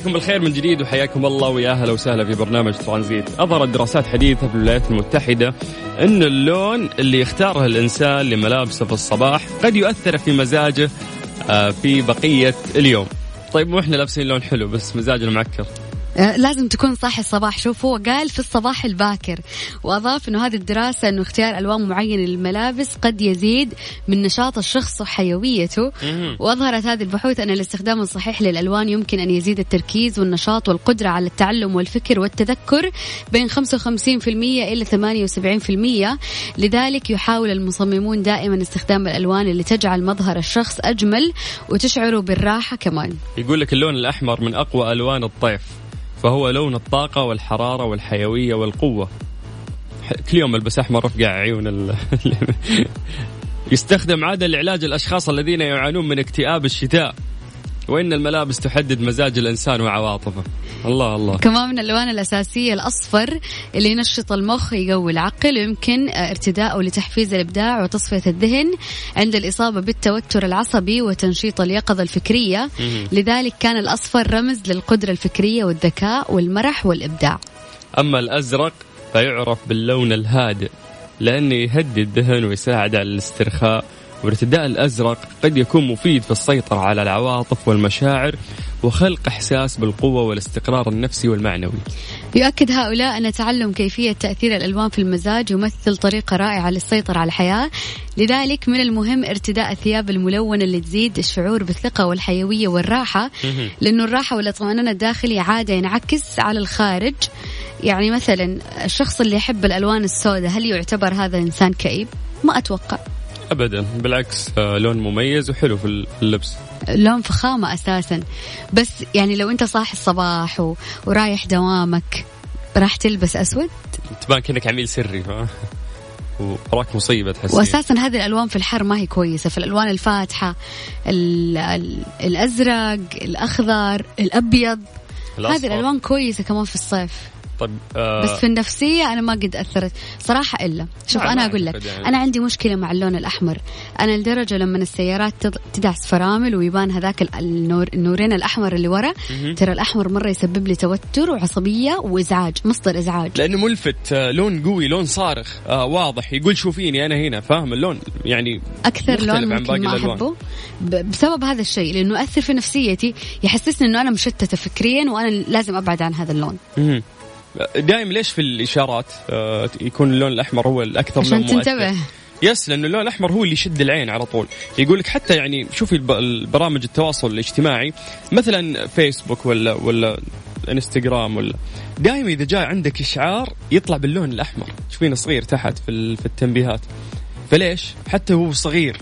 عليكم بالخير من جديد وحياكم الله ويا أهلا وسهلا في برنامج ترانزيت. اظهرت دراسات حديثة في الولايات المتحدة إن اللون اللي يختاره الإنسان لملابسه في الصباح قد يؤثر في مزاجه آه، في بقية اليوم. طيب مو إحنا لابسين لون حلو بس مزاجنا معكر. آه، لازم تكون صاحي الصباح. شوف هو قال في الصباح الباكر. وأضاف أنه هذه الدراسة أنه اختيار ألوان معينة للملابس قد يزيد من نشاط الشخص وحيويته. وأظهرت هذه البحوث أن الاستخدام الصحيح للألوان يمكن أن يزيد التركيز والنشاط والقدرة على التعلم والفكر والتذكر بين 55% إلى 78% لذلك يحاول المصممون دائما استخدام الألوان اللي تجعل مظهر الشخص أجمل وتشعره بالراحة كمان. يقول لك اللون الأحمر من أقوى ألوان الطيف. فهو لون الطاقة والحرارة والحيوية والقوة. ح- كل يوم ألبس أحمر افقع عيون ال... يستخدم عادة لعلاج الأشخاص الذين يعانون من اكتئاب الشتاء وإن الملابس تحدد مزاج الإنسان وعواطفه. الله الله. كمان من الألوان الأساسية الأصفر اللي ينشط المخ يقوي العقل ويمكن ارتداءه لتحفيز الإبداع وتصفية الذهن عند الإصابة بالتوتر العصبي وتنشيط اليقظة الفكرية. لذلك كان الأصفر رمز للقدرة الفكرية والذكاء والمرح والإبداع. أما الأزرق فيعرف باللون الهادئ لأنه يهدي الذهن ويساعد على الاسترخاء وارتداء الأزرق قد يكون مفيد في السيطرة على العواطف والمشاعر وخلق إحساس بالقوة والاستقرار النفسي والمعنوي. يؤكد هؤلاء أن تعلم كيفية تأثير الألوان في المزاج يمثل طريقة رائعة للسيطرة على الحياة. لذلك من المهم ارتداء الثياب الملونة اللي تزيد الشعور بالثقة والحيوية والراحة. لأنه الراحة والاطمئنان الداخلي عادة ينعكس على الخارج. يعني مثلا الشخص اللي يحب الألوان السوداء هل يعتبر هذا إنسان كئيب؟ ما أتوقع. أبدا. بالعكس آه، لون مميز وحلو في اللبس. لون فخامة أساسا. بس يعني لو أنت صاحي الصباح و... ورايح دوامك راح تلبس أسود؟ تبان كأنك عميل سري وراك مصيبة تحس واساسا هذه الألوان في الحر ما هي كويسة. في الألوان الفاتحة ال ال الأزرق الأخضر الأبيض. هذه الألوان كويسة كمان في الصيف. طيب آه بس في النفسية أنا ما قد أثرت صراحة إلا. شوف أنا أقول لك يعني. أنا عندي مشكلة مع اللون الأحمر. أنا لدرجة لما السيارات تدعس فرامل ويبان هذاك ال- النور النورين الأحمر اللي ورا ترى الأحمر مرة يسبب لي توتر وعصبية وإزعاج مصدر إزعاج. لأنه ملفت آه، لون قوي لون صارخ. آه واضح. يقول شوفيني أنا هنا فاهم اللون؟ يعني أكثر لون عن باقي ممكن ما. أحبه. بسبب هذا الشيء لأنه ياثر في نفسيتي يحسسني إنه أنا مشتتة فكريا وأنا لازم أبعد عن هذا اللون. مهم. دائما ليش في الإشارات؟ آه يكون اللون الأحمر هو الأكثر عشان؟ تنتبه. يس لأنه اللون الأحمر هو اللي يشد العين على طول. يقول لك حتى يعني شوفي الب- البرامج التواصل الاجتماعي مثلا فيسبوك ولا ولا انستغرام ولا دائما إذا جاء عندك إشعار يطلع باللون الأحمر. تشوفينه صغير تحت في في التنبيهات. فليش؟ حتى هو صغير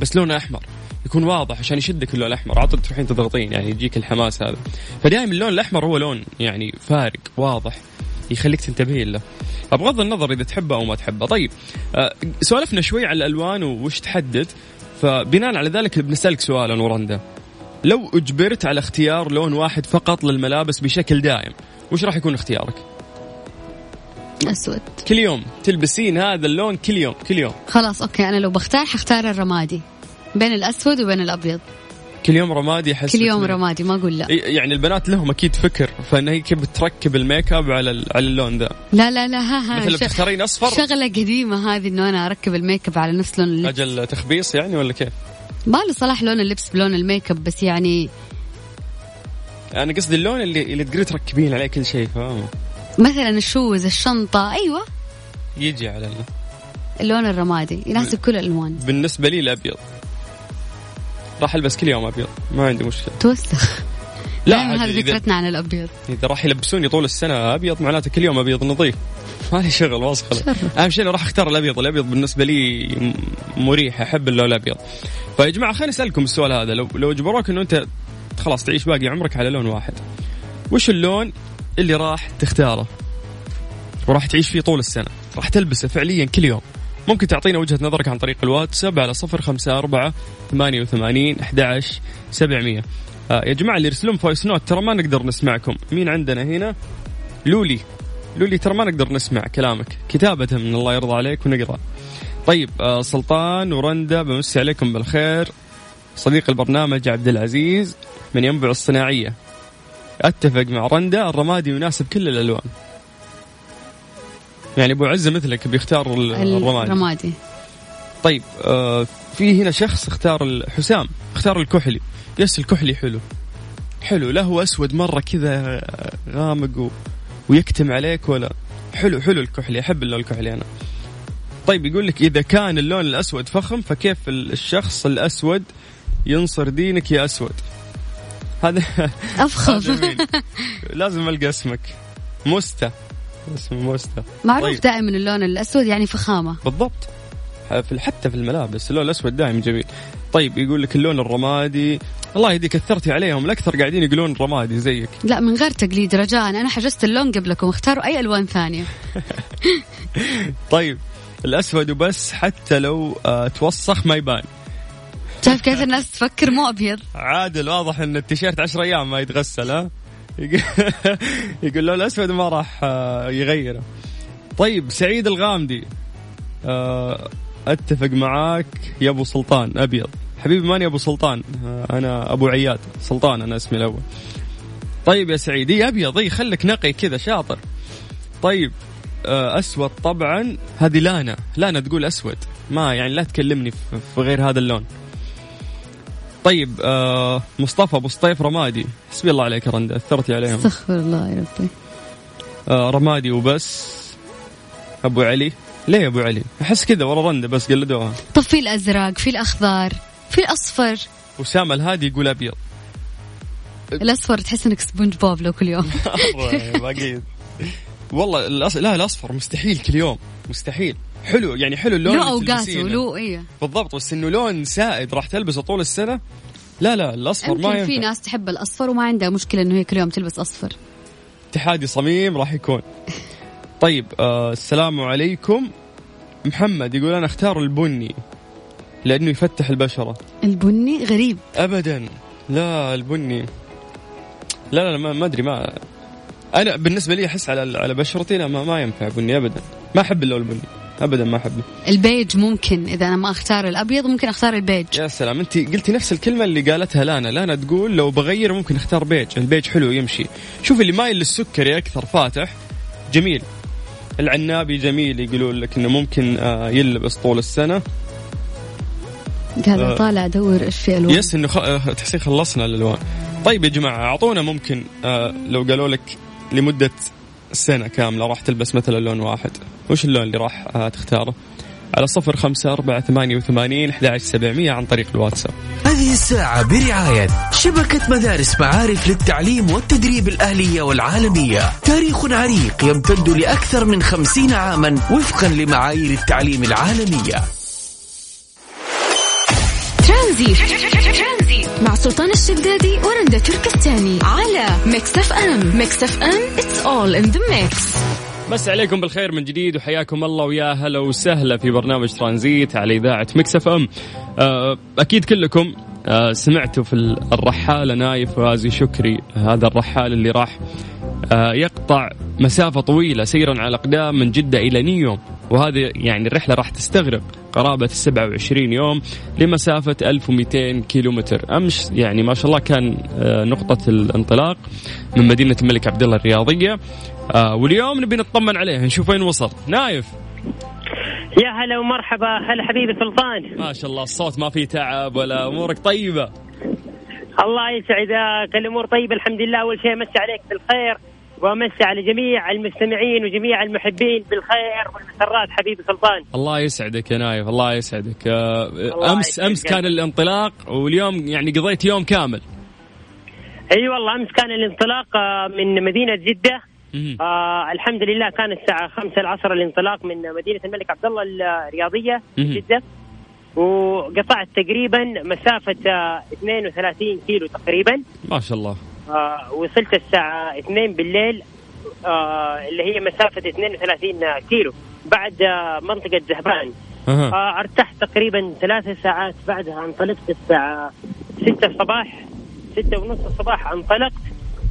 بس لونه أحمر. يكون واضح عشان يشدك اللون الأحمر. طول تروحين تضغطين يعني يجيك الحماس هذا. فدائما اللون الأحمر هو لون يعني فارق واضح. يخليك تنتبهين له. بغض النظر إذا تحبه أو ما تحبه. طيب آه، سولفنا شوي على الألوان وش تحدد. فبناء على ذلك بنسألك سؤال أنا ورندا. لو أجبرت على اختيار لون واحد فقط للملابس بشكل دائم وش راح يكون اختيارك؟ أسود. كل يوم. تلبسين هذا اللون كل يوم كل يوم. خلاص okay. أنا لو بختار حختار الرمادي. بين الأسود وبين الأبيض. كل يوم رمادي احس كل يوم رمادي ما أقول لا. يعني البنات لهم أكيد فكرة إن هي كيف بتركب الميك أب على على اللون ذا. لا لا لا ها ها مثل لو ش- تختارين أصفر؟ شغلة قديمة هذه إنه أنا أركب الميك أب على نفس لون اللبس. أجل تخبيص يعني ولا كيف؟ ما له صلاح لون اللبس بلون الميك أب بس يعني أنا قصدي اللون اللي اللي تقدري تركبين عليه كل شيء فاهم؟ مثلا الشوز الشنطة أيوه. يجي على ال... اللون الرمادي يناسب كل الألوان. بالنسبة لي الأبيض. راح ألبس كل يوم أبيض. ما عندي مشكلة. توسخ. لا هذه فكرتنا عن الأبيض. إذا راح يلبسوني طول السنة أبيض معناته كل يوم أبيض نظيف. ما لي شغل واسخه أهم شيء راح أختار الأبيض. الأبيض بالنسبة لي مريح أحب اللون الأبيض. فيا جماعة خليني أسألكم السؤال هذا. لو لو اجبروك إنه أنت خلاص تعيش باقي عمرك على لون واحد وش اللون اللي راح تختاره؟ وراح تعيش فيه طول السنة. راح تلبسه فعليا كل يوم. ممكن تعطينا وجهة نظرك عن طريق الواتساب على صفر خمسة أربعة ثمانية وثمانين أحد سبعمية. آه يا جماعة اللي يرسلون voice note ترى ما نقدر نسمعكم. مين عندنا هنا؟ لولي. لولي ترى ما نقدر نسمع كلامك. كتابة من الله يرضى عليك ونقرأ. طيب آه سلطان ورندا بمسي عليكم بالخير. صديق البرنامج عبد العزيز من ينبع الصناعية. أتفق مع رندا الرمادي يناسب كل الألوان. يعني أبو عزة مثلك بيختار الرمادي. الرمادي. طيب آه في هنا شخص اختار حسام اختار الكحلي. يس الكحلي حلو. حلو لا هو أسود مرة كذا غامق و... ويكتم عليك ولا؟ حلو حلو الكحلي أحب اللون الكحلي أنا. طيب يقول لك إذا كان اللون الأسود فخم فكيف الشخص الأسود ينصر دينك يا أسود؟ هذا أفخم. لازم ألقى اسمك. مستا اسمه موستا معروف طيب. دائما اللون الأسود يعني فخامة. بالضبط. حتى في الملابس اللون الأسود دائما جميل. طيب يقول لك اللون الرمادي. الله يهديك كثرتي عليهم الأكثر قاعدين يقولون رمادي زيك. لا من غير تقليد رجاء. أنا حجزت اللون قبلكم اختاروا أي ألوان ثانية. طيب الأسود وبس حتى لو آه توسخ ما يبان. شايف كيف الناس تفكر؟ مو أبيض. عادل واضح إن التيشيرت 10 أيام ما يتغسل ها؟ يقول له الأسود ما راح آه، يغيره. طيب سعيد الغامدي آه، أتفق معاك يا أبو سلطان أبيض. حبيبي ماني أبو سلطان آه، أنا أبو عياد سلطان أنا اسمي الأول. طيب يا سعيد إي أبيض إي خليك نقي كذا شاطر. طيب أسود طبعا هذه لانا. لانا تقول أسود ما يعني لا تكلمني في غير هذا اللون. طيب آه مصطفى أبو سطيف رمادي حسبي الله عليك رندا اثرتي عليهم. استغفر الله يا ربي. آه رمادي وبس. أبو علي؟ ليه يا أبو علي؟ أحس كذا ورا رندا بس قلدوها طب في الأزرق في الأخضر في الأصفر. وسام الهادي يقول أبيض. الأصفر تحس إنك سبونج بوب لو كل يوم. والله الأص... لا الأصفر مستحيل كل يوم مستحيل. حلو يعني حلو اللون له اوقاته له إيه. بالضبط بس انه لون سائد راح تلبسه طول السنة. لا لا الأصفر ما ينفع في ناس تحب الأصفر وما عندها مشكلة إنه هي كل يوم تلبس أصفر. اتحادي صميم راح يكون. طيب آه السلام عليكم. محمد يقول أنا أختار البني لأنه يفتح البشرة. البني غريب. ابدا. لا البني. لا لا, لا ما أدري ما أنا بالنسبة لي أحس على على بشرتي لا ما, ما ينفع بني ابدا. ما أحب اللون البني. ابدا ما أحبه. البيج ممكن إذا أنا ما أختار الأبيض ممكن أختار البيج. يا سلام أنت قلتي نفس الكلمة اللي قالتها لانا. لانا تقول لو بغير ممكن أختار بيج البيج حلو يمشي. شوف اللي مايل للسكري أكثر فاتح. جميل. العنابي جميل يقولون لك إنه ممكن آه، يلبس طول السنة. قاعد آه. طالع ادور إيش في ألوان. yes إنه خ... آه، تحسين خلصنا الألوان. طيب يا جماعة أعطونا ممكن لو قالوا لك لمدة سنة كاملة راح تلبس مثلا لون واحد. وش اللون اللي راح آه، تختاره؟ على صفر خمسة أربعة ثمانية وثمانين أحد سبعمية عن طريق الواتساب. هذه الساعة برعاية شبكة مدارس معارف للتعليم والتدريب الأهلية والعالمية. تاريخ عريق يمتد لأكثر من خمسين عاما وفقا لمعايير التعليم العالمية. ترانزيت مع سلطان الشدادي ورندا تركستاني على ميكس اف ام ميكس اف ام it's all in the mix. نمسي عليكم بالخير من جديد وحياكم الله ويا هلا وسهلا في برنامج ترانزيت على إذاعة مكس اف ام أكيد كلكم آه، سمعتوا في الرحالة نايف غازي شكري هذا الرحال اللي راح يقطع مسافة طويلة سيرا على الأقدام من جدة إلى نيوم وهذه يعني الرحلة راح تستغرق قرابة 27 يوم لمسافة 1200 كيلومتر. أمس يعني ما شاء الله كان نقطة الانطلاق من مدينة الملك عبد الله الرياضية. آه واليوم نبي نطمن عليه نشوف وين وصل. نايف. يا هلا ومرحبا هلا حبيبي سلطان. ما شاء الله الصوت ما فيه تعب ولا أمورك طيبة. الله يسعدك الأمور طيبة الحمد لله أول شيء امسي عليك بالخير. وامسي على جميع المستمعين وجميع المحبين بالخير والمسرات حبيبي سلطان. الله يسعدك يا نايف الله يسعدك. آه الله امس يسعدك أمس كان الانطلاق واليوم يعني قضيت يوم كامل. أي أيوة والله أمس كان الانطلاق آه، من مدينة جدة. آه الحمد لله كان الساعة 5 العصر الانطلاق من مدينة الملك عبد الله الرياضية جدة. وقطعت تقريبا مسافة 32 كيلو تقريبا. ما شاء الله. آه وصلت الساعة 2 بالليل آه اللي هي مسافة 32 كيلو بعد آه منطقة زهبان. آه ارتحت تقريبا ثلاث ساعات بعدها انطلقت الساعة 6 الصباح 6 ونص الصباح انطلقت.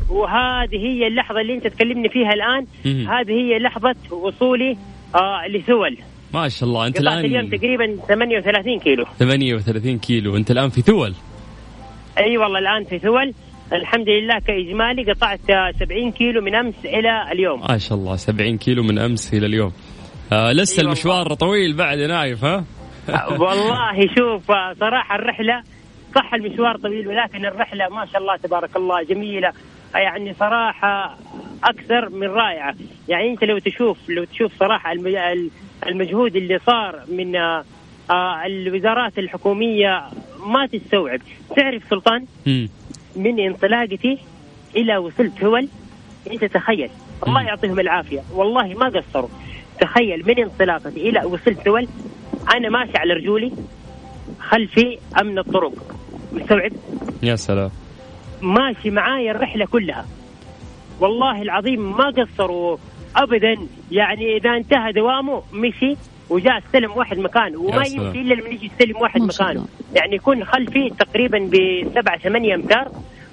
وهذه هي اللحظة اللي انت تكلمني فيها الآن. مم. هذه هي لحظة وصولي آه لثول ما شاء الله. انت قطعت اليوم تقريبا 38 كيلو. 38 كيلو. انت الآن في ثول. أي والله الآن في ثول. الحمد لله كإجمالي قطعت آه، 70 كيلو من أمس إلى اليوم. ما شاء الله 70 كيلو من أمس إلى اليوم. آه لسه أي والله. المشوار طويل بعد نايف ها؟ والله شوف صراحة الرحلة صح المشوار طويل ولكن الرحلة ما شاء الله تبارك الله جميلة. يعني صراحة أكثر من رائعة. يعني أنت لو تشوف لو تشوف صراحة الم- المجهود اللي صار من آه، آه، الوزارات الحكومية ما تستوعب. تعرف سلطان. من انطلاقتي إلى وصلت هول. انت تخيل الله. يعطيهم العافية. والله ما قصروا. تخيل من انطلاقتي إلى وصلت هول. أنا ماشي على رجولي. خلفي أمن الطرق. مستوعب؟ يا سلام. ماشي معايا الرحلة كلها. والله العظيم ما قصروا ابدا. يعني إذا انتهى دوامه مشي. وجاء استلم واحد مكانه وما. يمشي إلا لما يجي يستلم واحد مكانه. يعني يكون خلفي تقريبا بسبع ثمانية أمتار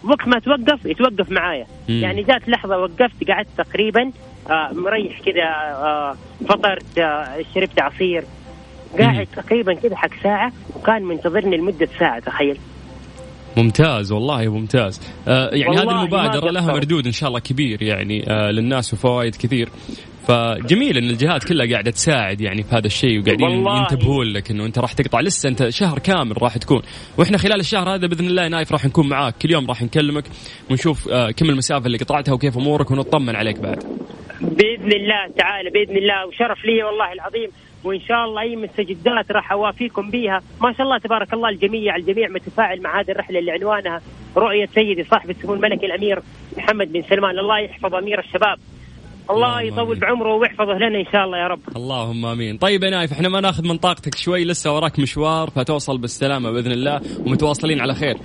وقت ما توقف يتوقف معايا مم. يعني جات لحظة وقفت قعدت تقريبا آه مريح كذا آه فطرت آه شربت عصير قاعد تقريبا كذا حق ساعة وكان منتظرني لمدة ساعة تخيل ممتاز والله ممتاز آه يعني هذه والله المبادرة لها. مردود إن شاء الله كبير يعني آه للناس وفوائد كثير فجميل إن الجهات كلها قاعدة تساعد يعني في هذا الشيء وقاعدين. ينتبهون لك إنه أنت راح تقطع. لسه أنت شهر كامل راح تكون. وإحنا خلال الشهر هذا بإذن الله نايف راح نكون معاك. كل يوم راح نكلمك ونشوف آه كم المسافة اللي قطعتها وكيف أمورك ونطمن عليك بعد. بإذن الله تعالى بإذن الله. وشرف لي والله العظيم. وإن شاء الله أي مستجدات راح أوافيكم بها ما شاء الله تبارك الله الجميع الجميع متفاعل مع هذه الرحلة اللي عنوانها. رؤية سيدي صاحب السمو الملك الأمير محمد بن سلمان. الله يحفظ أمير الشباب. الله يطول. بعمره ويحفظه لنا إن شاء الله يا رب. اللهم آمين. طيب يا نايف إحنا ما ناخذ من طاقتك شوي لسه وراك مشوار فتوصل بالسلامة بإذن الله ومتواصلين على خير.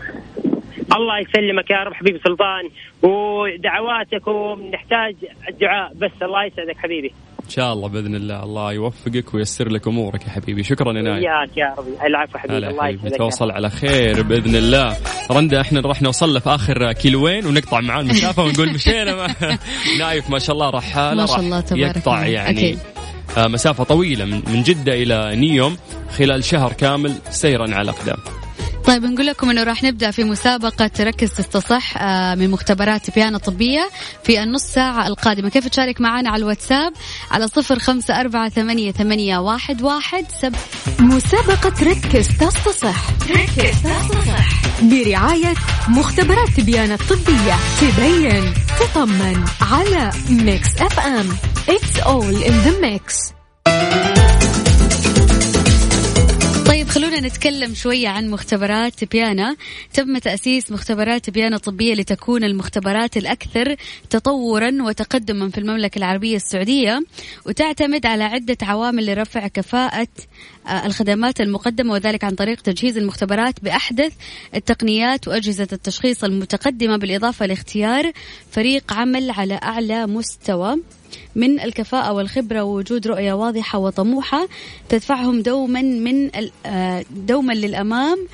الله يسلمك يا رب حبيبي سلطان ودعواتكم نحتاج الدعاء بس الله يسعدك حبيبي. شاء الله بإذن الله. الله يوفقك وييسر لك أمورك يا حبيبي. شكرا يا نايف إياك يا ربي. العفو حبيبي. الله يسعدك نتواصل على خير بإذن الله. رندا إحنا راح نوصل له في آخر كيلوين ونقطع معاه المسافه ونقول مشينا. مع نايف ما شاء الله رحاله ما شاء راح الله تبارك يقطع. يعني. أكيد. آه، مسافة طويلة من من جدة إلى نيوم خلال شهر كامل سيرا على الاقدام طيب نقول لكم إنه راح نبدأ في مسابقة ركز تصحصح آه، من مختبرات تبيانة طبية في النص ساعة القادمة. كيف تشارك معنا على الواتساب؟ على صفر خمسة أربعة ثمانية, ثمانية واحد, واحد سب. مسابقة ركز تصحصح ركز تصحصح برعاية مختبرات تبيان الطبية. تبين تطمن على ميكس اف ام It's all in the mix. طيب خلونا نتكلم شوية عن مختبرات بيانا. تم تأسيس مختبرات بيانا طبية لتكون المختبرات الأكثر تطورا وتقدما في المملكة العربية السعودية وتعتمد على عدة عوامل لرفع كفاءة آه، الخدمات المقدمة وذلك عن طريق تجهيز المختبرات بأحدث التقنيات وأجهزة التشخيص المتقدمة بالإضافة لاختيار فريق عمل على أعلى مستوى. من الكفاءة والخبرة ووجود رؤية واضحة وطموحة تدفعهم دوما من آه، دوما للأمام.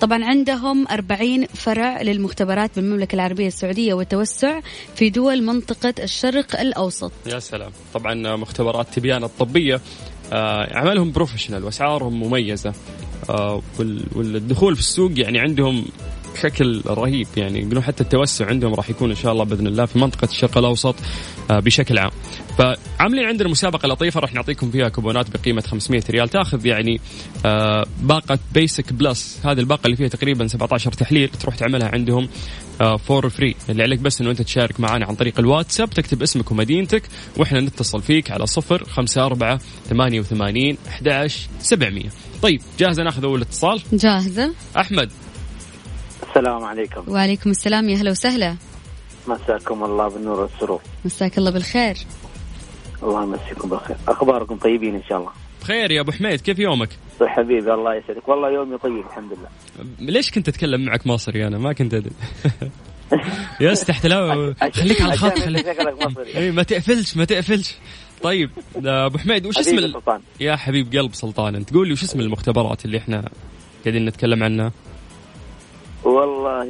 طبعا عندهم 40 فرع للمختبرات بالمملكة العربية السعودية والتوسع في دول منطقة الشرق الأوسط. يا سلام. طبعا مختبرات تبيان الطبية آه، اعمالهم بروفيشنال وأسعارهم مميزة آه، وال- والدخول في السوق يعني عندهم بشكل رهيب يعني. يقولون حتى التوسع عندهم راح يكون إن شاء الله بإذن الله في منطقة الشرق الأوسط آه، بشكل عام. فعاملين عندنا مسابقة لطيفة راح نعطيكم فيها كوبونات بقيمة 500 ريال. تأخذ يعني آه، باقة basic plus هذه الباقة اللي فيها تقريبا 17 تحليل تروح تعملها عندهم for free اللي عليك بس إنه أنت تشارك معنا عن طريق الواتساب تكتب اسمك ومدينتك وإحنا نتصل فيك على صفر خمسة أربعة ثمانية وثمانين أحد سبعمية. طيب جاهزة ناخذ أول اتصال؟ جاهزة. أحمد. السلام عليكم. وعليكم السلام. يا هلا وسهلا. مساكم الله بالنور والسرور. مساك الله بالخير. الله يمسيكم بالخير. أخباركم طيبين إن شاء الله. بخير يا أبو حميد. كيف يومك؟ حبيبي الله يسعدك. والله يومي طيب الحمد لله. ليش كنت أتكلم معك مصري؟ أنا ما كنت أدري. يس تحت لا خليك على الخط خليك. شكلك مصري. اي ما تقفلش ما تقفلش. طيب آه، أبو حميد وش اسم ال... يا حبيب قلب سلطان أنت قول لي وش اسم المختبرات اللي إحنا قاعدين نتكلم عنها؟ والله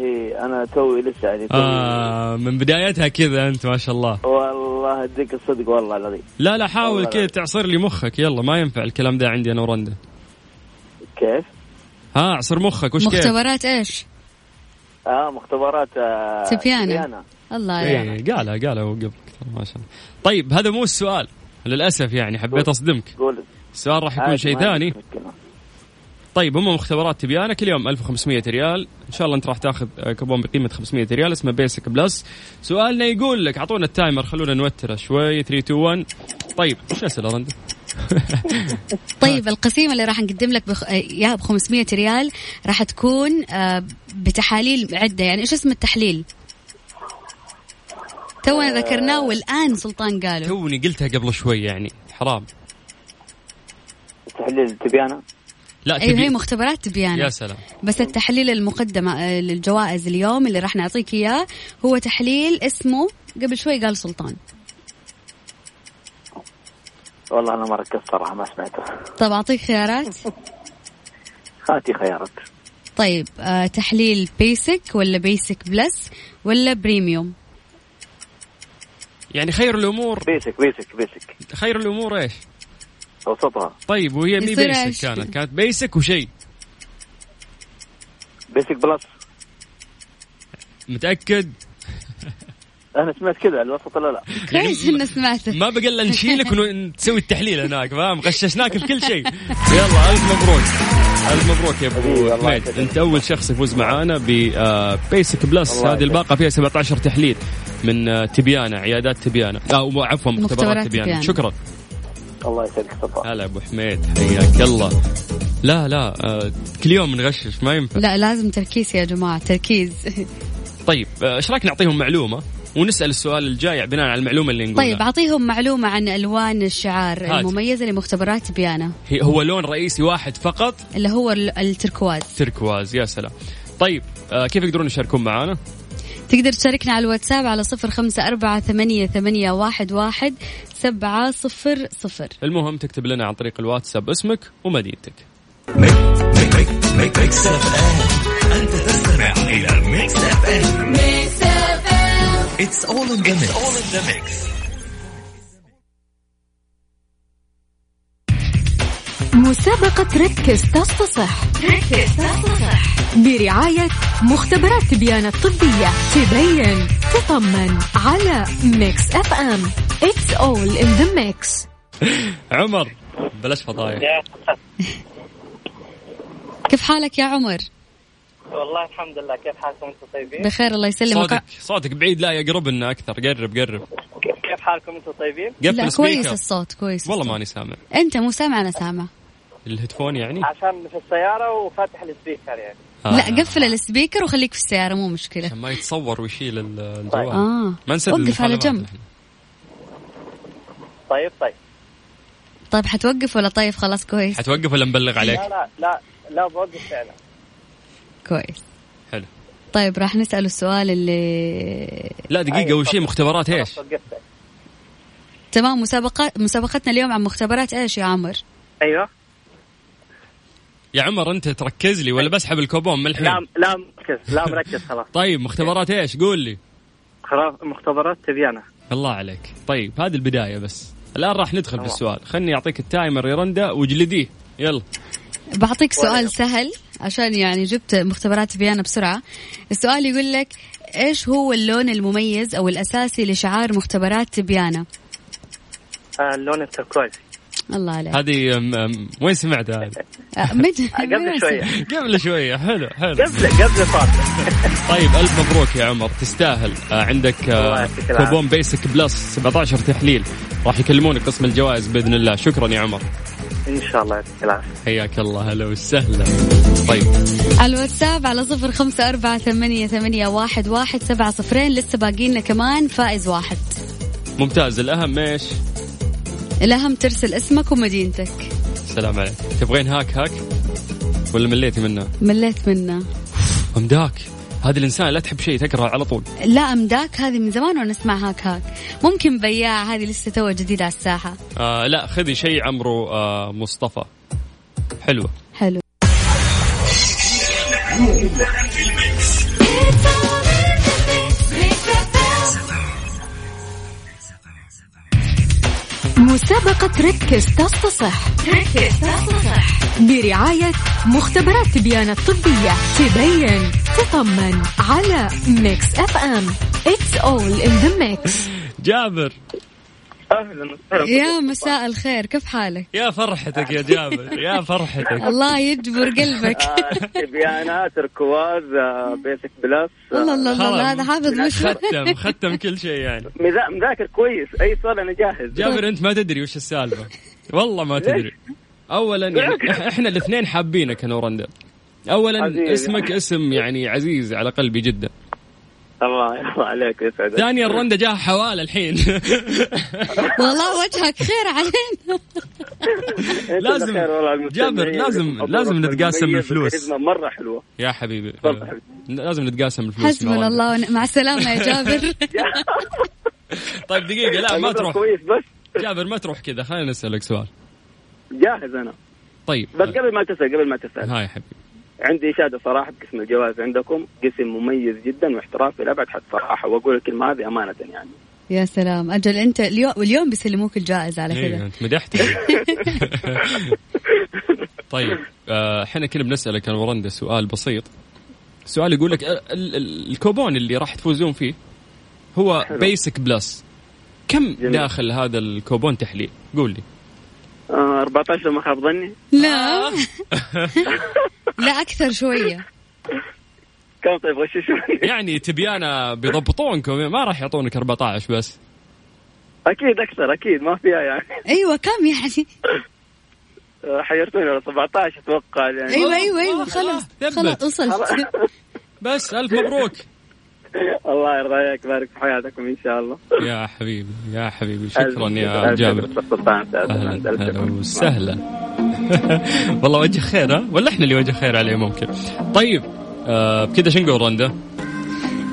أنا توي لسه يعني توي آه من بدايتها كذا أنت ما شاء الله والله أديك الصدق والله العظيم لا لا حاول كذا. تعصر لي مخك يلا ما ينفع الكلام ده عندي أنا ورندا كيف؟ ها اعصر مخك وش كيف مختبرات إيش؟ آه مختبرات آه. تبيانة. الله عليك إيه قالها قالها هو قبل ما شاء الله طيب هذا مو السؤال للأسف يعني حبيت أصدمك قول السؤال راح يكون شيء ثاني مشكلة. طيب هم مختبرات تبيانة كل يوم 1500 ريال. إن شاء الله أنت راح تاخذ آه، كوبون بقيمة 500 ريال اسمه basic plus سؤالنا يقول لك أعطونا ال timer خلونا نوتره شوي. 3 2 1 طيب وش الاسئله رندا؟ طيب القسيمة اللي راح نقدم لك بخ... يا ب 500 ريال راح تكون آه، بتحاليل عدة. يعني إيش اسم التحليل؟ تونا ذكرناه والآن سلطان قاله. توني قلتها قبل شوي يعني حرام. تحليل تبيانة؟ لا أيوه هي تبي مختبرات تبيان يا سلام. بس التحليل المقدمة آه، للجوائز اليوم اللي راح نعطيك إياه هو تحليل اسمه قبل شوي قال سلطان. والله أنا ما ركزت صراحة ما سمعته. طب أعطيك خيارات؟ هاتي خيارات. طيب آه تحليل basic ولا basic plus ولا premium؟ يعني خير الأمور. basic basic basic. خير الأمور إيش؟ أوسطها. طيب وهي مي basic؟ كانت. كانت basic وشيء. basic plus متأكد؟ أنا سمعت كذا الوسط لا؟ لا كويس إنه سمعته؟ ما بقى إلا نشيلك ونسوي التحليل هناك فاهم؟ غششناك في كل شيء. يلا ألف مبروك. ألف مبروك يا أبو حميد. أنت أول شخص يفوز معانا ب basic plus الله هذه الباقة فيها 17 تحليل من آه، تبيانه عيادات تبيانه أو عفوا مختبرات مختبرات تبيانه. شكرا. الله يسعدك هلا أبو حميد حياك الله. لا لا آه، كل يوم نغشش ما ينفع. لا لازم تركيز يا جماعة تركيز. طيب آه، إيش رأيك نعطيهم معلومة ونسأل السؤال الجاي بناء على المعلومة اللي نقولها؟ طيب أعطيهم معلومة عن ألوان الشعار هات. المميزة لمختبرات بيانا. هو لون رئيسي واحد فقط؟ اللي هو ال- التركواز. تركواز يا سلام. طيب آه كيف يقدرون يشاركون معنا تقدر تشاركنا على الواتساب على صفر خمسة أربعة ثمانية, ثمانية واحد, واحد سبعة صفر صفر. المهم تكتب لنا عن طريق الواتساب اسمك ومدينتك. تستمع ميكس اف ام ميكس اف ام it's all in the mix مسابقة ركز تصحصح ركز تصحصح برعاية مختبرات تبيان الطبية. تبين تطمن على ميكس أف أم. It's all in the mix. عمر. بلاش فضايح. كيف حالك يا عمر؟ والله الحمد لله. كيف حالكم أنتم طيبين؟ بخير الله يسلمك. صوتك صوتك بعيد لا يقرب لنا أكثر. قرب قرب. كيف حالكم أنتم طيبين؟ قفل لا كويس الصوت كويس والله. ماني سامع. أنت مو سامع أنا سامع. ال headphone يعني؟ عشان في السيارة وفاتح ال speaker يعني. آه. لا قفل ال speaker وخليك في السيارة مو مشكلة. عشان ما يتصور ويشيل ال- الجوال. طيب. آه. ما نسد وقف على جنب. طيب طيب. طيب حتوقف ولا طيب؟ خلاص كويس. حتوقف ولا نبلغ عليك؟ لا لا لا لا بوقف فعلا. كويس. حلو. طيب راح نسأل السؤال اللي لا دقيقة أول شيء مختبرات إيش؟ خلاص وقفت. تمام مسابقات مسابقتنا اليوم عن مختبرات إيش يا عمر؟ أيوه. يا عمر أنت تركز لي ولا بسحب الكوبون من الحين؟ لا لا مركز لا مركز خلاص. طيب مختبرات إيش؟ قول لي. خلاص مختبرات تبيانة الله عليك. طيب هذه البداية بس. الآن راح ندخل في السؤال. خلني أعطيك التايمر يا رندا واجلديه. يلا. بعطيك سؤال. سهل عشان يعني جبت مختبرات فيانا بسرعة. السؤال يقول لك إيش هو اللون المميز أو الأساسي لشعار مختبرات تبيانا؟ آه اللون التركوازي. الله عليك. هذه أم- أم، وين سمعتها؟ هذه؟ آه، قبل شوية. قبل شوية. حلو حلو. قبل قبل صار طيب ألف مبروك يا عمر. تستاهل. آه عندك الله آه يعطيك العافية. كوبون Basic Plus 17 تحليل. راح يكلمونك قسم الجوائز بإذن الله. شكرا يا عمر. إن شاء الله يعطيك العافية. حياك الله. هلا وسهلا. طيب. الواتساب على صفر خمسة أربعة ثمانية, ثمانية واحد, واحد سبعة صفرين. لسه باقي لنا كمان فائز واحد. ممتاز. الأهم إيش؟ الأهم ترسل اسمك ومدينتك. السلام عليك تبغين هاك هاك؟ ولا مليتي منها؟ مليت منه. أمداك. هذا الإنسان لا تحب شيء تكره على طول. لا أمداك. هذه من زمان وأنا أسمع هاك هاك. ممكن بياع هذه لسه تو جديدة على الساحة. آه لا خذي شيء عمره آه مصطفى. حلوة. مسابقة ركز تصطصح ركز تصطصح برعاية مختبرات تبيان الطبية. تبين تطمن على ميكس أف أم. It's all in the mix. جابر. أهلا يا مساء الخير كيف حالك؟ يا فرحتك يا جابر يا فرحتك. الله يجبر قلبك. تبيانات تركواز آه، بيسك بلس آه، والله الله الله خلاص. هذا حافظ مش ختم ختم كل شيء يعني. مذا- مذاكر كويس. أي سؤال أنا جاهز. جابر أنت ما تدري وش السالفة. والله ما تدري. اولا يعني إحنا الاثنين حابينك يا نورندا اولا. اسمك اسم يعني عزيز على قلبي جدا. الله الله عليك يسعدك. ثانيا رندا جاها حواله الحين. والله وجهك خير علينا. لازم-. جابر، لازم- لازم نتقاسم الفلوس. مرة حلوة. يا حبيبي. تفضل. لازم نتقاسم الفلوس حسبنا الله ونعم مع السلامة يا جابر. طيب دقيقة لا ما تروح. كويس بس. جابر ما تروح كذا. خلينا نسالك سؤال. جاهز أنا. طيب. بس قبل ما تسأل قبل ما تسأل. هاي يا حبيبي. عندي إشادة صراحة بقسم الجواز عندكم قسم مميز جدا واحترافي لأبعد حد صراحة وأقول الكلمة هذه أمانة يعني. يا سلام. أجل أنت اليوم واليوم بيسلموك الجائزة على إيه، كذا. أنت مدحتني. طيب آه، إحنا كنا بنسألك أنا ورندا سؤال بسيط. السؤال يقول لك ال- ال- الكوبون اللي راح تفوزون فيه هو حلو. Basic Plus كم جميل. داخل هذا الكوبون تحليل؟ قول لي. آه 14 لو ما خاب ظني؟ لا. لا أكثر شوية. كم طيب؟ غششوني يعني تبيانا بيضبطونكم ما راح يعطونك 14 بس. أكيد أكثر أكيد ما فيها يعني. أيوه كم يعني؟ حيرتوني على 17 أتوقع يعني. أيوه أيوه أيوه خلاص،. خلاص وصلت. بس ألف مبروك. الله يرضى عليك يبارك في حياتكم إن شاء الله. يا حبيبي يا حبيبي شكرا يا جابر. أهلا هلا وسهلا. والله وجه خير ها؟ ولا إحنا اللي وجه خير عليه ممكن. طيب آه بكذا شو نقول رندا؟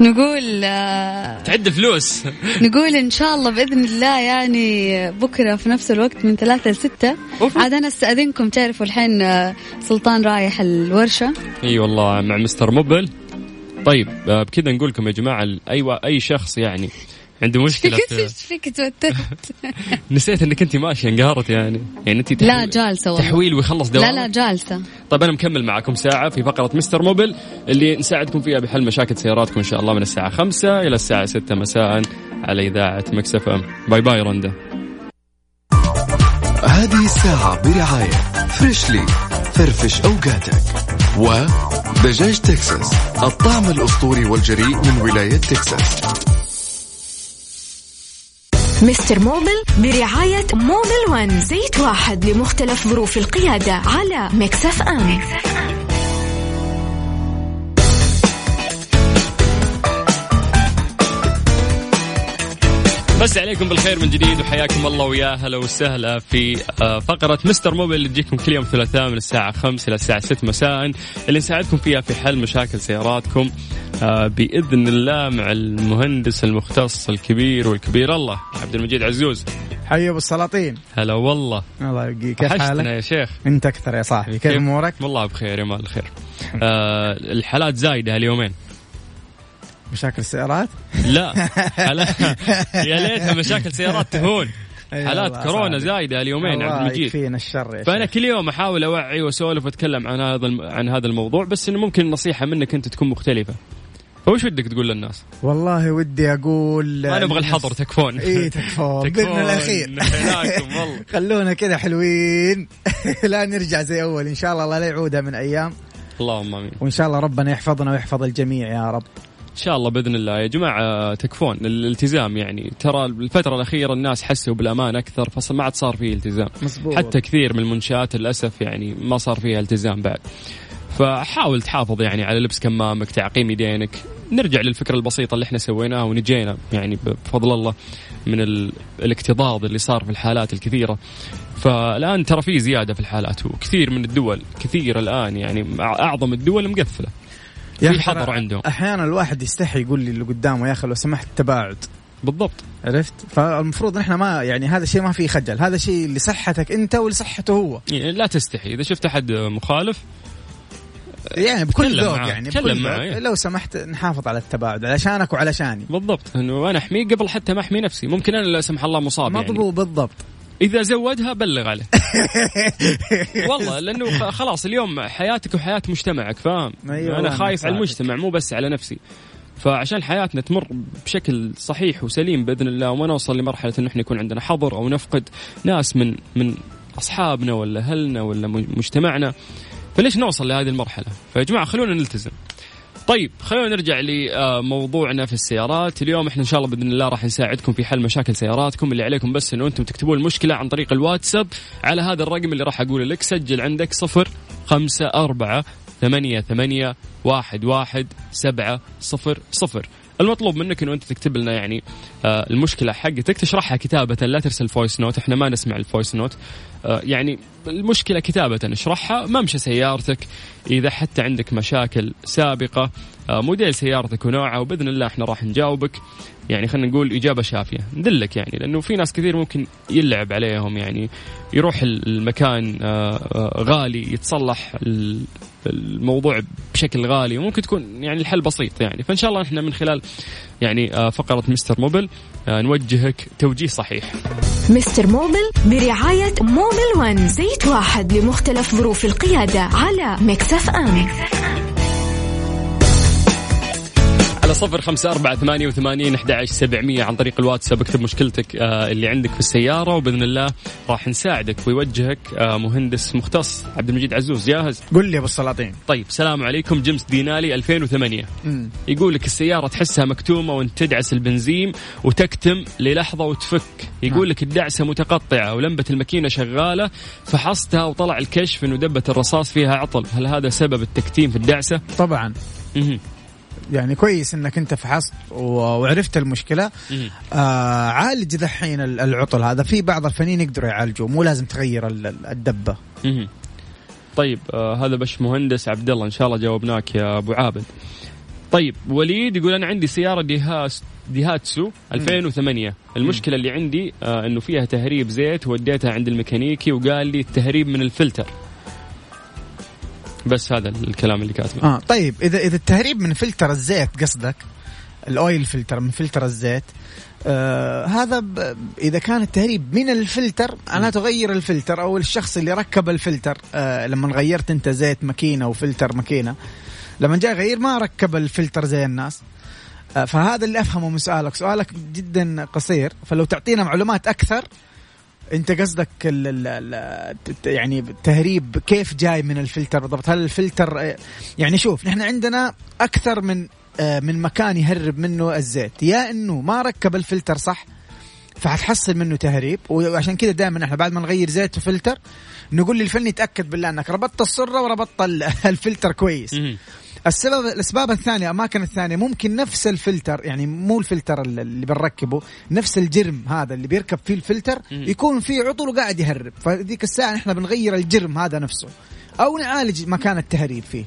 نقول آه، تعد فلوس. نقول إن شاء الله بإذن الله يعني بكرة في نفس الوقت من ثلاثة لستة. عاد أنا أستأذنكم تعرفوا الحين آه، سلطان رايح الورشة. إي والله مع Mister Mobil طيب آه بكذا نقول لكم يا جماعة أيوه أي شخص يعني عنده مشكلة إيش في فيك توترت. نسيت إنك انت ماشية انقهرت يعني. يعني انت لا جالسة والله. تحويل ويخلص دوام لا لا جالسة. طيب أنا مكمل معكم ساعة في فقرة Mister Mobil اللي نساعدكم فيها بحل مشاكل سياراتكم إن شاء الله من الساعة خمسة إلى الساعة ستة مساء على إذاعة Mix FM. باي باي رندا. هذه الساعة برعاية Freshly. فرفش أوقاتك. ودجاج تكساس الطعم الأسطوري والجريء من ولاية تكساس. Mister Mobil برعاية Mobil One زيت واحد لمختلف ظروف القيادة على Mix FM. بس عليكم بالخير من جديد وحياكم الله ويا هلا وسهلا في آه، فقرة مستر موبل اللي تجيكم كل يوم ثلاثاء من الساعة 5 إلى الساعة 6 مساء اللي نساعدكم فيها في حل مشاكل سياراتكم آه، بإذن الله مع المهندس المختص الكبير والكبير الله عبد المجيد عزوز. حي أبو السلاطين. هلا والله. الله يبقيك. كيف حالك؟ يا شيخ. انت أكثر يا صاحبي. كيف؟ أمورك؟ والله بخير يا مال الخير. آه الحالات زايدة هاليومين. مشاكل السيارات؟ لا. يا ليتها مشاكل سيارات تهون. أي حالات كورونا. زايدة اليومين عبد المجيد. يكفينا الشر يا فأنا. كل يوم أحاول أوعي وأسولف وأتكلم عن هذا. عن هذا الموضوع بس إنه ممكن النصيحه منك أنت تكون مختلفة. فوش ودك تقول للناس؟ والله ودي أقول ما نبغى الحظر تكفون. إي تكفون. بإذن الاخير والله. خلونا كذا حلوين. لا نرجع زي أول. إن شاء الله الله لا يعودها من أيام. اللهم آمين. وإن شاء الله ربنا يحفظنا ويحفظ الجميع يا رب. شاء الله بإذن الله. يا جماعة تكفون الالتزام يعني. ترى الفترة الأخيرة الناس حسوا بالأمان أكثر فصل ما عاد صار فيه التزام. مزبوط حتى كثير من المنشآت للأسف يعني ما صار فيها التزام بعد. فحاول تحافظ يعني على لبس كمامك تعقيم يدينك. نرجع للفكرة البسيطة اللي إحنا سويناها ونجينا يعني بفضل الله من ال... الاكتظاظ اللي صار في الحالات الكثيرة. فالآن ترى في زيادة في الحالات وكثير من الدول كثير الآن يعني أعظم الدول في حظر عندهم. أحيانا الواحد يستحي يقول لي اللي قدامه يا أخي لو سمحت تباعد. بالضبط. عرفت؟ فالمفروض إحنا ما يعني هذا الشيء ما فيه خجل. هذا شيء لصحتك أنت ولصحته هو. يعني لا تستحي. إذا شفت أحد مخالف يعني بكل ذوق. يعني بكل ذوق. إيه. لو سمحت نحافظ على التباعد علشانك وعلشاني بالضبط. إنه أنا أحميه قبل حتى ما أحمي نفسي. ممكن أنا لا سمح الله مصاب يعني. مضبوط بالضبط. إذا زودها بلغ عليه والله لأنه خلاص اليوم حياتك وحياة مجتمعك فاهم أيوة أنا خايف على. المجتمع مو بس على نفسي فعشان حياتنا تمر بشكل صحيح وسليم بإذن الله وما نوصل لمرحلة انه إحنا يكون عندنا حظر أو نفقد ناس من من أصحابنا ولا أهلنا ولا مجتمعنا فليش نوصل لهذه المرحلة؟ فيا جماعة خلونا نلتزم. طيب خلونا نرجع لموضوعنا في السيارات. اليوم إحنا إن شاء الله بإذن الله راح نساعدكم في حل مشاكل سياراتكم. اللي عليكم بس إنه أنتم تكتبون المشكلة عن طريق الواتساب. على هذا الرقم اللي راح أقوله لك سجل عندك صفر خمسة أربعة ثمانية ثمانية واحد واحد سبعة صفر صفر. المطلوب منك إنه أنت تكتب لنا يعني آه المشكلة حقتك تشرحها كتابة لا ترسل voice note إحنا ما نسمع ال voice note آه يعني المشكلة كتابة اشرحها. ممشى سيارتك. إذا حتى عندك مشاكل سابقة آه موديل سيارتك ونوعها وبإذن الله إحنا راح نجاوبك. يعني خلينا نقول إجابة شافية. ندلك يعني لأنه في ناس كثير ممكن يلعب عليهم يعني يروح المكان آه، آه، غالي يتصلح ال- الموضوع بشكل غالي وممكن تكون يعني الحل بسيط يعني. فإن شاء الله إحنا من خلال يعني فقرة Mister Mobil نوجهك توجيه صحيح. Mister Mobil برعاية Mobil One. زيت واحد لمختلف ظروف القيادة على Mix FM. على صفر خمسة أربعة ثمانية وثمانين أحد عشر سبعمية عن طريق الواتساب. اكتب مشكلتك آه، اللي عندك في السيارة وبإذن الله راح نساعدك ويوجهك آه، مهندس مختص عبد المجيد عزوز. جاهز؟ قل لي أبو السلاطين. طيب سلام عليكم. جيمس دينالي 2008 مم. يقول لك السيارة تحسها مكتومة وانت تدعس البنزين وتكتم للحظة وتفك. يقول لك الدعسة متقطعة ولمبة الماكينة شغالة فحصتها وطلع الكشف إنه دبة الرصاص فيها عطل. هل هذا سبب التكتيم في الدعسة؟ طبعا. يعني كويس إنك أنت فحصت وعرفت المشكلة. آه عالج دحين ال- العطل هذا. في بعض الفنيين يقدروا يعالجوه مو لازم تغير ال- ال- الدبة. مهم. طيب آه هذا بش مهندس عبد الله إن شاء الله جاوبناك يا أبو عابد. طيب وليد يقول أنا عندي سيارة ديهاس ديهاتسو 2008 المشكلة اللي عندي آه إنه فيها تهريب زيت وديتها عند الميكانيكي وقال لي التهريب من الفلتر. بس هذا الكلام اللي كاتبه. آه طيب اذا إذا التهريب من فلتر الزيت قصدك ال oil filter من فلتر الزيت آه هذا ب... إذا كان التهريب من الفلتر أنا تغير الفلتر أو الشخص اللي ركب الفلتر آه لما غيرت أنت زيت ماكينة وفلتر ماكينة لما جاء يغير ما ركب الفلتر زي الناس. آه فهذا اللي أفهمه من سؤالك. سؤالك جدا قصير فلو تعطينا معلومات أكثر انت قصدك ال ال ال يعني التهريب كيف جاي من الفلتر بالضبط؟ هل الفلتر يعني شوف نحن عندنا أكثر من آه، من مكان يهرب منه الزيت. يا إنه ما ركب الفلتر صح فحتحصل منه تهريب. وعشان كذا دائما إحنا بعد ما نغير زيت وفلتر نقول للفني تاكد بالله إنك ربطت السرة وربطت ال- الفلتر كويس. السبب الأسباب الثانية الأماكن الثانية ممكن نفس الفلتر يعني مو الفلتر اللي بنركبه نفس الجرم هذا اللي بيركب فيه الفلتر. يكون فيه عطل وقاعد يهرب. فذيك الساعة إحنا بنغير الجرم هذا نفسه. أو نعالج مكان التهريب فيه.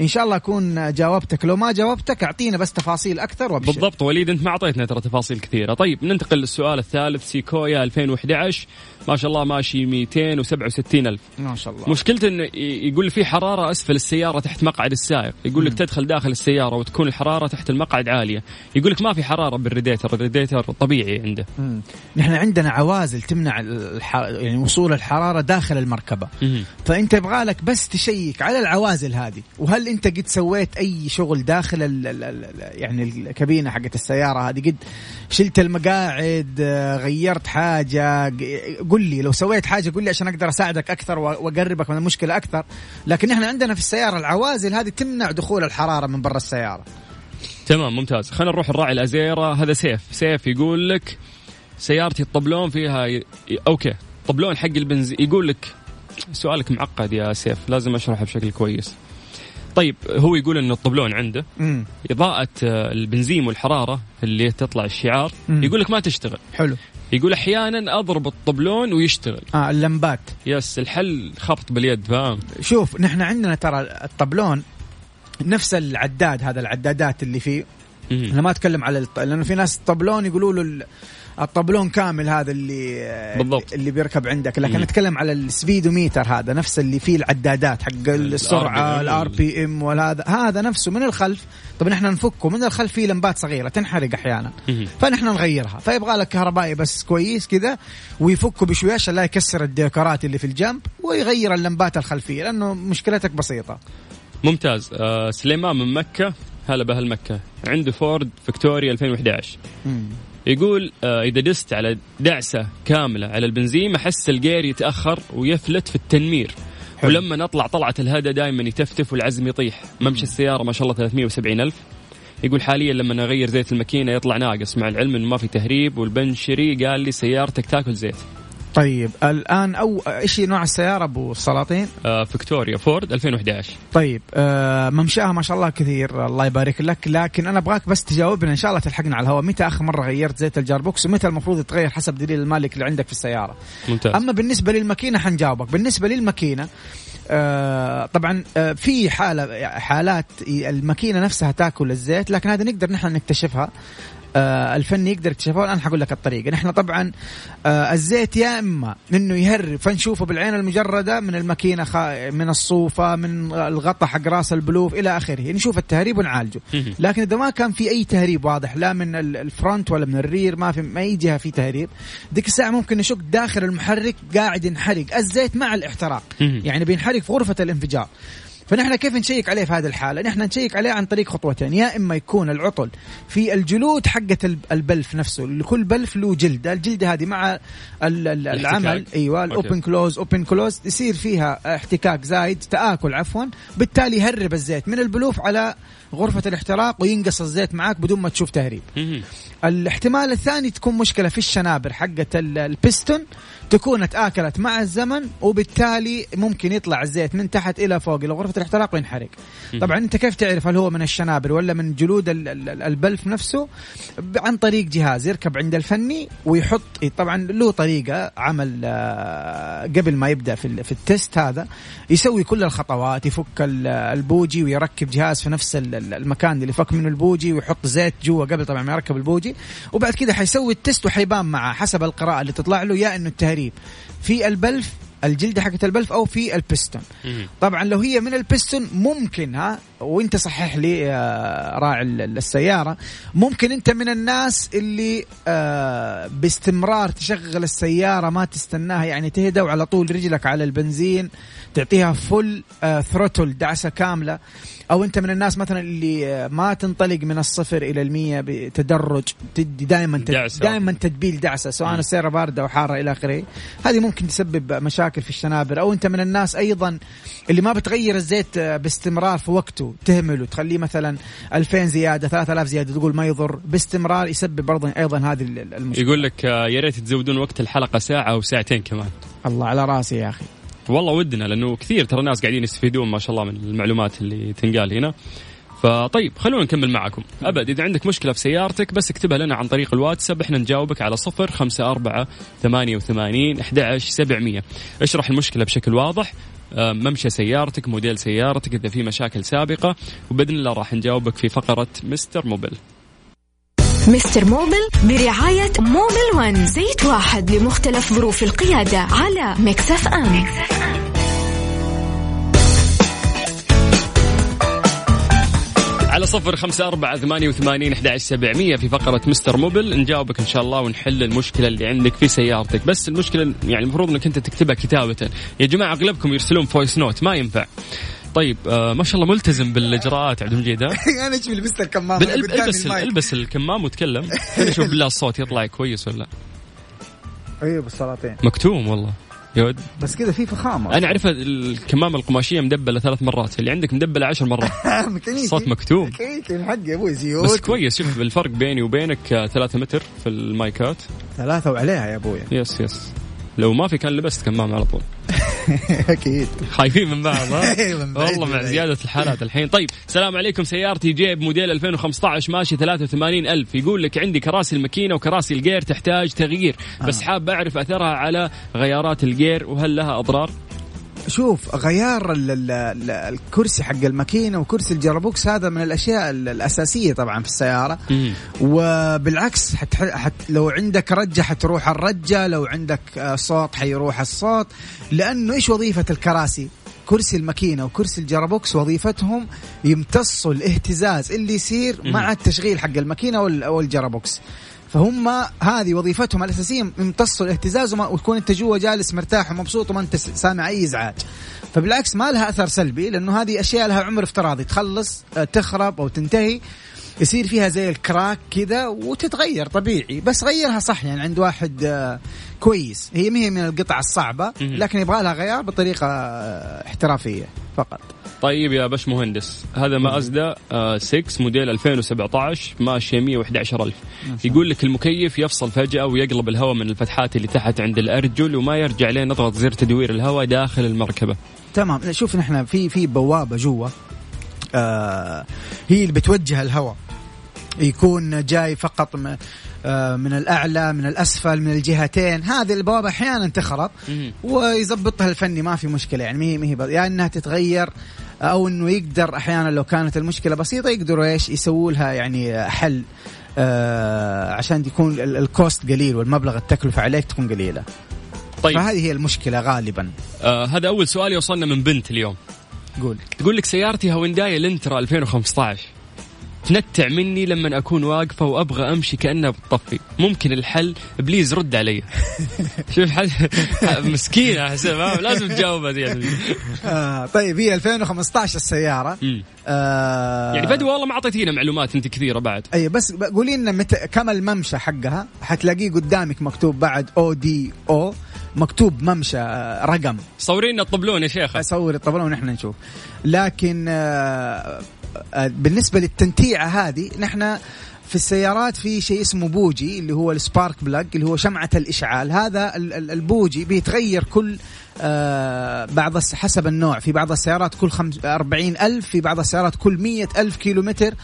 إن شاء الله أكون جاوبتك. لو ما جاوبتك أعطينا بس تفاصيل أكثر وأبشر. بالضبط. وليد أنت ما أعطيتنا ترى تفاصيل كثيرة. طيب ننتقل للسؤال الثالث. سيكويا 2011 ما شاء الله ماشي 267 ألف. ما شاء الله. مشكلته إنه يقول في حرارة أسفل السيارة تحت مقعد السائق. يقول لك تدخل داخل السيارة وتكون الحرارة تحت المقعد عالية. يقول لك ما في حرارة بال radiator. ال radiator طبيعي عنده. مم. نحن عندنا عوازل تمنع الح... يعني وصول الحرارة داخل المركبة. مهم. فأنت يبغى لك بس تشيك على العوازل هذه وهل انت قد سويت اي شغل داخل ال ال ال يعني الكابينة حقت السيارة هذه؟ قد شلت المقاعد آه، غيرت حاجة؟ قل لي لو سويت حاجة قل لي عشان أقدر أساعدك أكثر وأقربك من المشكلة أكثر. لكن إحنا عندنا في السيارة العوازل هذه تمنع دخول الحرارة من برا السيارة. تمام ممتاز. خلينا نروح الراعي الأزيرة. هذا سيف. سيف يقول لك سيارتي الطبلون فيها. ي- okay. طبلون حق البنزين يقول لك سؤالك معقد يا سيف. لازم أشرحه بشكل كويس. طيب هو يقول إنه الطبلون عنده. امم إضاءة آه، البنزين والحرارة اللي تطلع الشعار مم. يقول لك ما تشتغل. حلو. يقول أحيانا أضرب الطبلون ويشتغل. آه اللمبات. yes الحل خبط باليد فاهم؟ شوف نحن عندنا ترى الطبلون نفس العداد هذا العدادات اللي فيه. أنا ما أتكلم على الط... لأنه في ناس طبلون يقولوا له الطبلون كامل هذا اللي بالضبط. اللي بيركب عندك لكن مم. اتكلم على ال speedometer هذا نفس اللي فيه العدادات حق السرعة. ال RPM وهذا هذا نفسه من الخلف طبعا إحنا نفكه من الخلف فيه لمبات صغيرة تنحرق أحيانا. فنحن نغيرها فيبغى لك كهربائي بس كويس كذا ويفكه بشوية عشان لا يكسر الديكورات اللي في الجنب ويغير اللمبات الخلفية لأنه مشكلتك بسيطة ممتاز آه سليمان من مكة هلا بأهل مكة عنده فورد فيكتوريا 2011 مم. يقول آه إذا دست على دعسة كاملة على البنزين أحس الجير يتأخر ويفلت في التنمير. حلو. ولما نطلع طلعة الهدى دائما يتفتف والعزم يطيح. ممشي السيارة ما شاء الله 370 ألف. يقول حاليا لما اغير زيت الماكينة يطلع ناقص مع العلم إنه ما في تهريب والبنشري قال لي سيارتك تاكل زيت. طيب الآن أو إيش نوع السيارة أبو السلاطين؟ آه فيكتوريا فورد 2011 طيب آه ممشاها ما شاء الله كثير الله يبارك لك. لكن أنا أبغاك بس تجاوبنا إن شاء الله تلحقنا على الهواء. متى آخر مرة غيرت زيت ال gearbox؟ ومتى المفروض يتغير حسب دليل المالك اللي عندك في السيارة؟ ممتاز. أما بالنسبة للماكينة حنجاوبك. بالنسبة للماكينة آه طبعا آه في حالة حالات الماكينة نفسها تاكل الزيت لكن هذا نقدر نحن نكتشفها. الفني يقدر يكتشفها والان حقول لك الطريقة. نحن طبعا آه الزيت يا إما إنه يهرب فنشوفه بالعين المجردة من الماكينة من الصوفة من الغطاء حق راس البلوف إلى آخره. نشوف التهريب ونعالجه. لكن إذا ما كان في أي تهريب واضح لا من ال- الفرونت ولا من الرير ما في ما أي جهة في تهريب ديك الساعة ممكن نشك داخل المحرك قاعد ينحرق. الزيت مع الاحتراق. يعني بينحرق في غرفة الانفجار. فنحن كيف نشيك عليه في هذه الحالة؟ نحن نشيك عليه عن طريق خطوتين، يا إما يكون العطل في الجلود حقة الب- البلف نفسه، لكل بلف له جلدة، الجلدة هذه مع ال- ال- العمل. أيوه. ال open close open close يصير فيها احتكاك زايد تآكل عفوا، بالتالي يهرب الزيت من البلوف على غرفة الاحتراق وينقص الزيت معك بدون ما تشوف تهريب. الاحتمال الثاني تكون مشكلة في الشنابر حقه ال- البستون تكون اتآكلت مع الزمن وبالتالي ممكن يطلع الزيت من تحت إلى فوق إلى غرفة الاحتراق وينحرق. طبعا أنت كيف تعرف هل هو من الشنابر ولا من جلود ال- ال- البلف نفسه؟ عن طريق جهاز يركب عند الفني ويحط طبعا له طريقة عمل آه، قبل ما يبدأ في في ال test هذا يسوي كل الخطوات يفك ال- البوجي ويركب جهاز في نفس ال- ال- المكان اللي فك منه البوجي ويحط زيت جوا قبل طبعا ما يركب البوجي وبعد كده حيسوي ال test وحيبان معه حسب القراءة اللي تطلع له يا إنه التهريب في البلف الجلده حقت البلف أو في البستون. طبعا لو هي من البستون ممكن ها وإنت صحح لي يا راعي ال- السيارة ممكن إنت من الناس اللي آه باستمرار تشغل السيارة ما تستناها يعني تهدى وعلى طول رجلك على البنزين تعطيها فل آه ثروتل دعسة كاملة أو أنت من الناس مثلا اللي آه، ما تنطلق من الصفر إلى المية بتدرج تدي دائما. دائما تدبيل دعسة سواء السيارة باردة أو حارة إلى آخره. هذه ممكن تسبب مشاكل في الشنابر. أو أنت من الناس أيضا اللي ما بتغير الزيت آه، باستمرار في وقته تهمله تخليه مثلا 2000 زيادة 3000 زيادة تقول ما يضر. باستمرار يسبب برضه أيضا هذه ال- المشكلة. يقول لك آه، يا ريت تزودون وقت الحلقة ساعة أو ساعتين كمان. الله على راسي يا أخي. والله ودنا لأنه كثير ترى ناس قاعدين يستفيدون ما شاء الله من المعلومات اللي تنقال هنا. فطيب خلونا نكمل معكم. أبد إذا عندك مشكلة في سيارتك بس اكتبها لنا عن طريق الواتساب إحنا نجاوبك على صفر خمسة أربعة ثمانية وثمانين أحد سبعمية. اشرح المشكلة بشكل واضح. آه، ممشى سيارتك موديل سيارتك إذا في مشاكل سابقة وبإذن الله راح نجاوبك في فقرة مستر موبيل مستر موبل برعاية موبل ون زيت واحد لمختلف ظروف القيادة على Mix FM. على صفر خمسة أربعة ثمانية وثمانين أحد سبعمية في فقرة مستر موبل. نجاوبك إن شاء الله ونحل المشكلة اللي عندك في سيارتك. بس المشكلة يعني المفروض أنك أنت تكتبها كتابة. يا جماعة أغلبكم يرسلون voice note ما ينفع. طيب آه ما شاء الله ملتزم بالإجراءات عبد المجيد أنا إيش لبست الب- البس البس الكمام وتكلم. خلينا نشوف بالله الصوت يطلع كويس ولا لا. أيوه أبو السلاطين. مكتوم والله. يا ود بس كذا في فخامة. أنا أعرف الكمامة القماشية مدبلة ثلاث مرات اللي عندك مدبلة عشر مرات. ميكانيكي. صوت مكتوم. ميكانيكي من حقي يا أبوي زيوت بس كويس شوف الفرق بيني وبينك آه، ثلاثة متر في المايكات. ثلاثة وعليها يا أبوي. yes yes. لو ما في كان لبست كمام على طول. أكيد. خايفين من بعض ها؟ بعيد والله مع. زيادة الحالات الحين. طيب السلام عليكم سيارتي جيب موديل 2015 ماشي 83 ألف. يقول لك عندي كراسي الماكينة وكراسي الجير تحتاج تغيير. بس حاب أعرف أثرها على غيارات الجير وهل لها أضرار؟ شوف غيار ال ال ال الكرسي حق الماكينة وكرسي ال gearbox هذا من الأشياء ال- الأساسية طبعا في السيارة. مم. وبالعكس حت حت لو عندك رجة حتروح الرجة لو عندك آه، صوت حيروح الصوت. لأنه إيش وظيفة الكراسي؟ كرسي الماكينة وكرسي ال gearbox وظيفتهم يمتصوا الاهتزاز اللي يصير مع التشغيل حق الماكينة وال- وال gearbox فهم هذه وظيفتهم الأساسية يمتصوا الاهتزاز وما- وتكون أنت جوا جالس مرتاح ومبسوط وما أنت سامع أي إزعاج. فبالعكس ما لها أثر سلبي لأنه هذه أشياء لها عمر افتراضي. تخلص آه، تخرب أو تنتهي. يصير فيها زي الكراك كذا وتتغير طبيعي بس غيرها صح يعني عند واحد آه، كويس. هي ما هي من القطع الصعبة لكن يبغى لها غيار بطريقة آه، احترافية فقط. طيب يا باش مهندس هذا مازدا آه 6 موديل 2017 ماشيه 111000 يقول لك المكيف يفصل فجأة ويقلب الهواء من الفتحات اللي تحت عند الأرجل وما يرجع لين نضغط زر تدوير الهواء داخل المركبة. تمام. شوف نحن في في بوابة جوا آه هي اللي بتوجه الهواء. يكون جاي فقط آه، من الأعلى من الأسفل من الجهتين. هذه البوابة أحيانا تخرب ويظبطها الفني ما في مشكلة. يعني ما هي يا إنها تتغير أو إنه يقدر أحيانا لو كانت المشكلة بسيطة يقدروا إيش يسووا لها يعني حل آه عشان يكون ال- الكوست قليل والمبلغ التكلفة عليك تكون قليلة. طيب. فهذه هي المشكلة غالبا. آه هذا أول سؤال يوصلنا من بنت اليوم. قول. تقول لك سيارتي هونداي الانترا 2015 تنتع مني لما أكون واقفة وأبغى أمشي كانها بتطفي ممكن الحل please رد علي. شوف حل... مسكينة حسين ما- لازم تجاوبها يعني آه طيب هي 2015 السيارة. آه يعني بدو والله ما أعطيتينا معلومات أنت كثيرة بعد. أي بس قولي لنا متى كم الممشى حقها؟ حتلاقيه قدامك مكتوب بعد ODO مكتوب ممشى آه، رقم. صوري لنا الطبلون يا شيخ صوري الطبلون ونحن نشوف. لكن آه، بالنسبة للتنتيعة هذه نحن في السيارات في شيء اسمه بوجي اللي هو ال spark plug اللي هو شمعة الإشعال. هذا ال- ال- البوجي بيتغير كل آه بعض حسب النوع. في بعض السيارات كل أربعين ألف في بعض السيارات كل مية ألف كيلو متر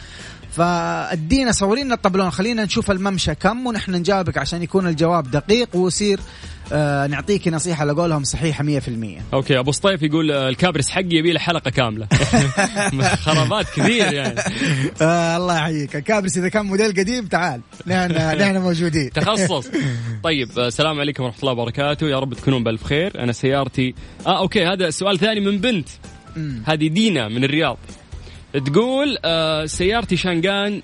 فادينا صوري لنا الطبلون. خلينا نشوف الممشى كم ونحن نجاوبك عشان يكون الجواب دقيق ويصير آه نعطيك نصيحة لقولهم صحيحة 100% okay أبو سطيف يقول آه، الكابرس حقي يبي له حلقة كاملة. خرابات كثير يعني. آه الله يحييك. الكابرس إذا كان موديل قديم تعال. نحن نحن موجودين. تخصص. طيب السلام عليكم ورحمة الله وبركاته. يا رب تكونون بألف خير. أنا سيارتي آه okay هذا سؤال ثاني من بنت. هذه دينا من الرياض. تقول آه سيارتي شانغان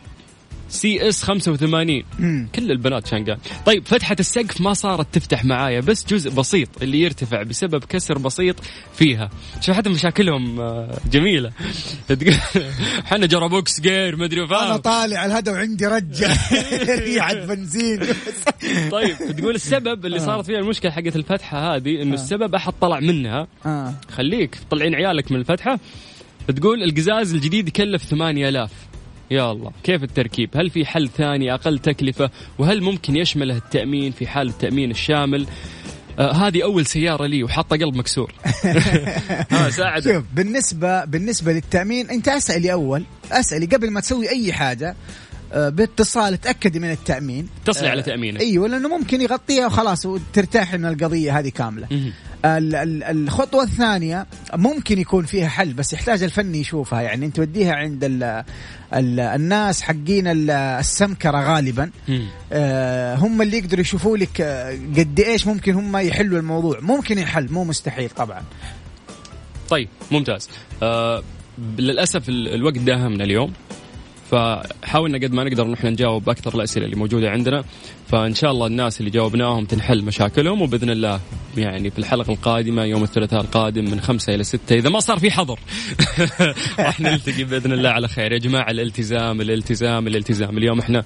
CS 85 مم. كل البنات شانغان طيب فتحة السقف ما صارت تفتح معايا بس جزء بسيط اللي يرتفع بسبب كسر بسيط فيها. شوف حتى مشاكلهم آه، جميلة. تقول حنا جرابوكس غير مدري أنا فاهم طالع الهدى وعندي رجه ريحه بنزين. طيب تقول السبب اللي صارت فيها المشكلة حقت الفتحة هذه إنه السبب أحد طلع منها. آه. خليك طلعين عيالك من الفتحة. تقول القزاز الجديد يكلف 8000 يا الله. كيف التركيب؟ هل في حل ثاني أقل تكلفة؟ وهل ممكن يشمله التأمين في حال التأمين الشامل؟ آه هذه أول سيارة لي وحاطة قلب مكسور. ها ساعد. شوف بالنسبة بالنسبة للتأمين أنت اسالي أول اسالي قبل ما تسوي أي حاجة. باتصال تأكدي من التأمين. اتصلي آه، على تأمينك. أيوه لأنه ممكن يغطيها وخلاص وترتاحي من القضية هذه كاملة. ال- ال- الخطوة الثانية ممكن يكون فيها حل بس يحتاج الفني يشوفها. يعني أنت توديها عند ال ال الناس حقين ال- السمكرة غالبا. آه، هم اللي يقدروا يشوفوا لك آه، قد إيش ممكن هم يحلوا الموضوع. ممكن يحل مو مستحيل طبعا. طيب ممتاز. آه للأسف ال- الوقت داهمنا اليوم. فحاولنا قد ما نقدر نحن نجاوب أكثر الأسئلة اللي موجودة عندنا. فإن شاء الله الناس اللي جاوبناهم تنحل مشاكلهم وبإذن الله يعني في الحلقة القادمة يوم الثلاثاء القادم من خمسة إلى ستة إذا ما صار في حظر. راح نلتقي بإذن الله على خير. يا جماعة الالتزام الالتزام الالتزام. اليوم إحنا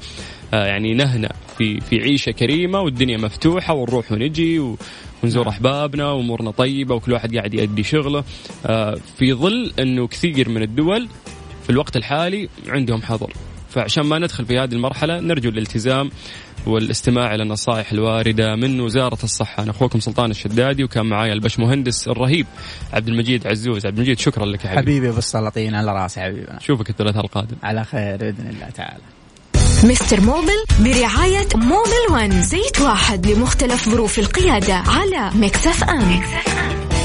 آه يعني نهنأ في في عيشة كريمة والدنيا مفتوحة ونروح ونجي و ونزور أحبابنا وأمورنا طيبة وكل واحد قاعد يؤدي شغله. آه، في ظل إنه كثير من الدول في الوقت الحالي عندهم حظر. فعشان ما ندخل في هذه المرحلة نرجو الالتزام والاستماع إلى النصائح الواردة من وزارة الصحة. أنا أخوكم سلطان الشدادي وكان معايا الباشمهندس الرهيب عبد المجيد عزوز. عبد المجيد شكرا لك يا حبيبي. حبيبي أبو السلاطين على راسي حبيبنا اشوفك الثلاثاء القادم. على خير بإذن الله تعالى. مستر موبل برعاية موبل ون زيت واحد لمختلف ظروف القيادة على Mix FM, Mix FM.